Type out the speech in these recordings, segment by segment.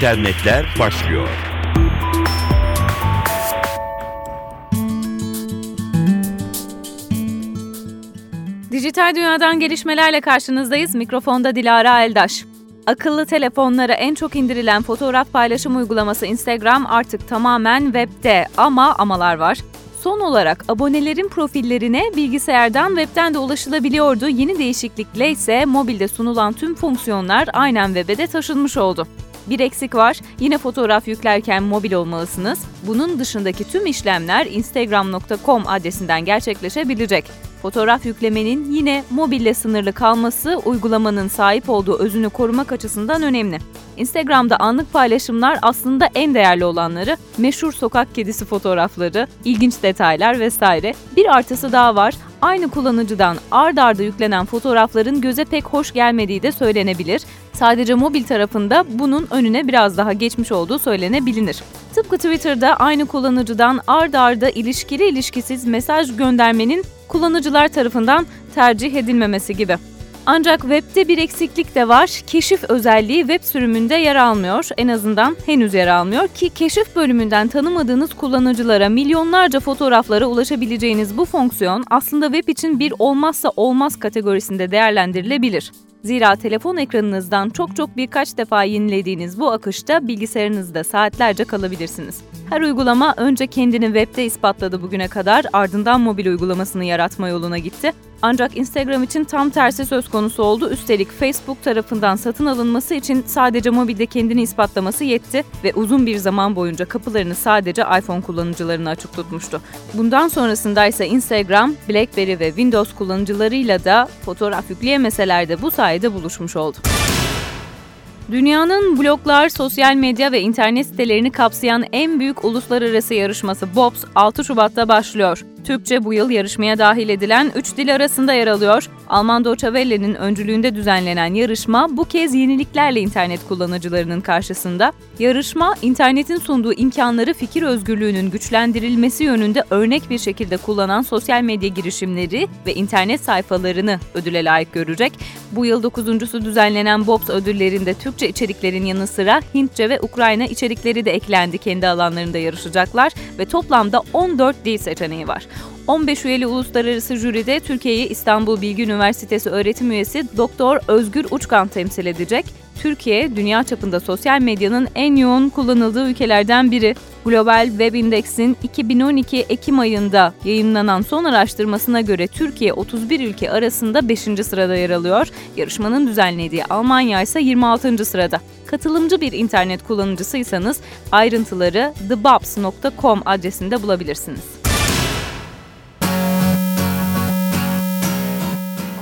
internetler başlıyor. Dijital dünyadan gelişmelerle karşınızdayız. Mikrofonda Dilara Eldaş. Akıllı telefonlara en çok indirilen fotoğraf paylaşım uygulaması Instagram artık tamamen webde ama amalar var. Son olarak abonelerin profillerine bilgisayardan webten de ulaşılabiliyordu. Yeni değişiklikle ise mobilde sunulan tüm fonksiyonlar aynen web'e de taşınmış oldu. Bir eksik var. Yine fotoğraf yüklerken mobil olmalısınız. Bunun dışındaki tüm işlemler instagram.com adresinden gerçekleşebilecek. Fotoğraf yüklemenin yine mobille sınırlı kalması uygulamanın sahip olduğu özünü korumak açısından önemli. Instagram'da anlık paylaşımlar aslında en değerli olanları, meşhur sokak kedisi fotoğrafları, ilginç detaylar vesaire. Bir artısı daha var. Aynı kullanıcıdan ard arda yüklenen fotoğrafların göze pek hoş gelmediği de söylenebilir. Sadece mobil tarafında bunun önüne biraz daha geçmiş olduğu söylenebilir. Tıpkı Twitter'da aynı kullanıcıdan ard arda ilişkili ilişkisiz mesaj göndermenin kullanıcılar tarafından tercih edilmemesi gibi. Ancak webde bir eksiklik de var. Keşif özelliği web sürümünde yer almıyor. En azından henüz yer almıyor ki keşif bölümünden tanımadığınız kullanıcılara milyonlarca fotoğraflara ulaşabileceğiniz bu fonksiyon aslında web için bir olmazsa olmaz kategorisinde değerlendirilebilir. Zira telefon ekranınızdan çok çok birkaç defa yenilediğiniz bu akışta bilgisayarınızda saatlerce kalabilirsiniz. Her uygulama önce kendini webde ispatladı bugüne kadar ardından mobil uygulamasını yaratma yoluna gitti. Ancak Instagram için tam tersi söz konusu oldu. Üstelik Facebook tarafından satın alınması için sadece mobilde kendini ispatlaması yetti ve uzun bir zaman boyunca kapılarını sadece iPhone kullanıcılarına açık tutmuştu. Bundan sonrasında ise Instagram, BlackBerry ve Windows kullanıcılarıyla da fotoğraf yükleyemeseler de bu sayede buluşmuş oldu. Dünyanın bloglar, sosyal medya ve internet sitelerini kapsayan en büyük uluslararası yarışması BOPS 6 Şubat'ta başlıyor. Türkçe bu yıl yarışmaya dahil edilen 3 dil arasında yer alıyor. Alman Deutsche Welle'nin öncülüğünde düzenlenen yarışma bu kez yeniliklerle internet kullanıcılarının karşısında. Yarışma, internetin sunduğu imkanları fikir özgürlüğünün güçlendirilmesi yönünde örnek bir şekilde kullanan sosyal medya girişimleri ve internet sayfalarını ödüle layık görecek. Bu yıl dokuzuncusu düzenlenen BOPS ödüllerinde Türkçe içeriklerin yanı sıra Hintçe ve Ukrayna içerikleri de eklendi kendi alanlarında yarışacaklar ve toplamda 14 dil seçeneği var. 15 üyeli uluslararası jüride Türkiye'yi İstanbul Bilgi Üniversitesi öğretim üyesi Doktor Özgür Uçkan temsil edecek. Türkiye, dünya çapında sosyal medyanın en yoğun kullanıldığı ülkelerden biri. Global Web Index'in 2012 Ekim ayında yayınlanan son araştırmasına göre Türkiye 31 ülke arasında 5. sırada yer alıyor. Yarışmanın düzenlediği Almanya ise 26. sırada. Katılımcı bir internet kullanıcısıysanız ayrıntıları thebobs.com adresinde bulabilirsiniz.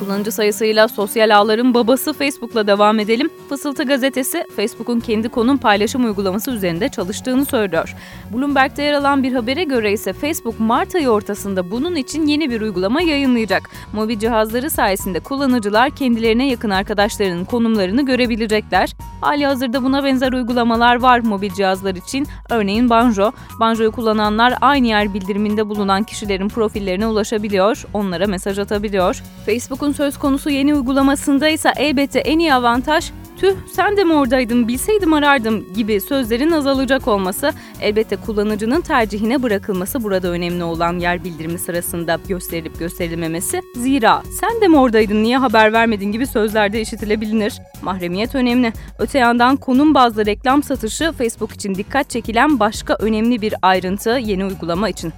Kullanıcı sayısıyla sosyal ağların babası Facebook'la devam edelim. Fısıltı gazetesi Facebook'un kendi konum paylaşım uygulaması üzerinde çalıştığını söylüyor. Bloomberg'de yer alan bir habere göre ise Facebook Mart ayı ortasında bunun için yeni bir uygulama yayınlayacak. Mobil cihazları sayesinde kullanıcılar kendilerine yakın arkadaşlarının konumlarını görebilecekler. Hali hazırda buna benzer uygulamalar var mobil cihazlar için. Örneğin Banjo. Banjo'yu kullananlar aynı yer bildiriminde bulunan kişilerin profillerine ulaşabiliyor, onlara mesaj atabiliyor. Facebook'un söz konusu yeni uygulamasında ise elbette en iyi avantaj tüh sen de mi oradaydın bilseydim arardım gibi sözlerin azalacak olması elbette kullanıcının tercihine bırakılması burada önemli olan yer bildirimi sırasında gösterilip gösterilmemesi. Zira sen de mi oradaydın niye haber vermedin gibi sözlerde işitilebilir. Mahremiyet önemli. Öte yandan konum bazlı reklam satışı Facebook için dikkat çekilen başka önemli bir ayrıntı yeni uygulama için.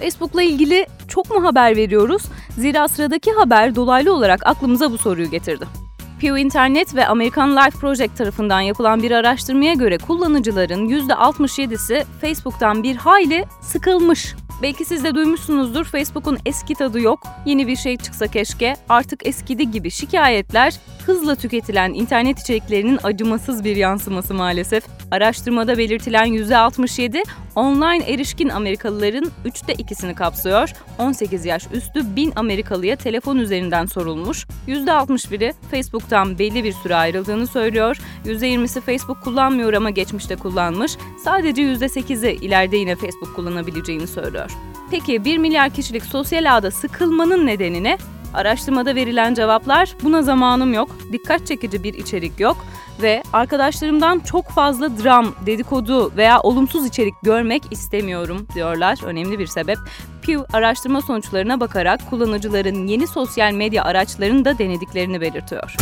Facebook'la ilgili çok mu haber veriyoruz? Zira sıradaki haber dolaylı olarak aklımıza bu soruyu getirdi. Pew Internet ve American Life Project tarafından yapılan bir araştırmaya göre kullanıcıların %67'si Facebook'tan bir hayli sıkılmış. Belki siz de duymuşsunuzdur Facebook'un eski tadı yok, yeni bir şey çıksa keşke, artık eskidi gibi şikayetler hızla tüketilen internet içeriklerinin acımasız bir yansıması maalesef. Araştırmada belirtilen %67 online erişkin Amerikalıların 3'te 2'sini kapsıyor. 18 yaş üstü 1000 Amerikalıya telefon üzerinden sorulmuş. %61'i Facebook'tan belli bir süre ayrıldığını söylüyor. %20'si Facebook kullanmıyor ama geçmişte kullanmış. Sadece %8'i ileride yine Facebook kullanabileceğini söylüyor. Peki 1 milyar kişilik sosyal ağda sıkılmanın nedeni ne? Araştırmada verilen cevaplar buna zamanım yok, dikkat çekici bir içerik yok ve arkadaşlarımdan çok fazla dram, dedikodu veya olumsuz içerik görmek istemiyorum diyorlar. Önemli bir sebep. Pew araştırma sonuçlarına bakarak kullanıcıların yeni sosyal medya araçlarını da denediklerini belirtiyor.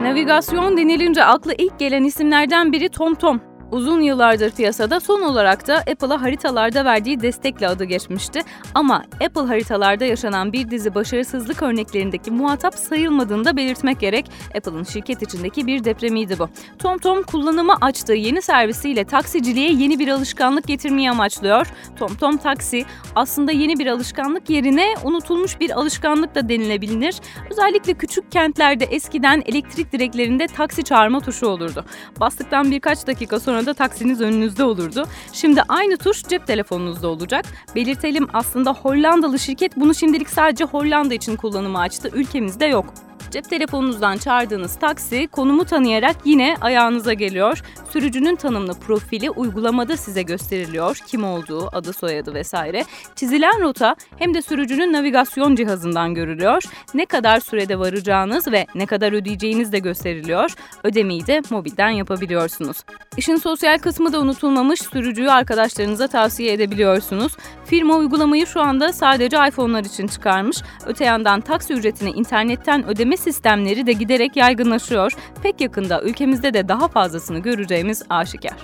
Navigasyon denilince akla ilk gelen isimlerden biri TomTom. Uzun yıllardır piyasada son olarak da Apple'a haritalarda verdiği destekle adı geçmişti. Ama Apple haritalarda yaşanan bir dizi başarısızlık örneklerindeki muhatap sayılmadığını da belirtmek gerek. Apple'ın şirket içindeki bir depremiydi bu. TomTom kullanıma açtığı yeni servisiyle taksiciliğe yeni bir alışkanlık getirmeyi amaçlıyor. TomTom Taksi aslında yeni bir alışkanlık yerine unutulmuş bir alışkanlık da denilebilir. Özellikle küçük kentlerde eskiden elektrik direklerinde taksi çağırma tuşu olurdu. Bastıktan birkaç dakika sonra sonra da taksiniz önünüzde olurdu. Şimdi aynı tuş cep telefonunuzda olacak. Belirtelim aslında Hollandalı şirket bunu şimdilik sadece Hollanda için kullanıma açtı. Ülkemizde yok. Cep telefonunuzdan çağırdığınız taksi konumu tanıyarak yine ayağınıza geliyor. Sürücünün tanımlı profili uygulamada size gösteriliyor. Kim olduğu, adı soyadı vesaire. Çizilen rota hem de sürücünün navigasyon cihazından görülüyor. Ne kadar sürede varacağınız ve ne kadar ödeyeceğiniz de gösteriliyor. Ödemeyi de mobilden yapabiliyorsunuz. İşin sosyal kısmı da unutulmamış. Sürücüyü arkadaşlarınıza tavsiye edebiliyorsunuz. Firma uygulamayı şu anda sadece iPhone'lar için çıkarmış. Öte yandan taksi ücretini internetten ödeme sistemleri de giderek yaygınlaşıyor. Pek yakında ülkemizde de daha fazlasını göreceğimiz aşikar.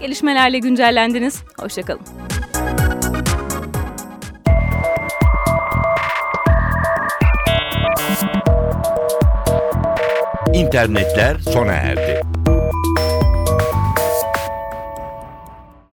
Gelişmelerle güncellendiniz. Hoşçakalın. İnternetler sona erdi.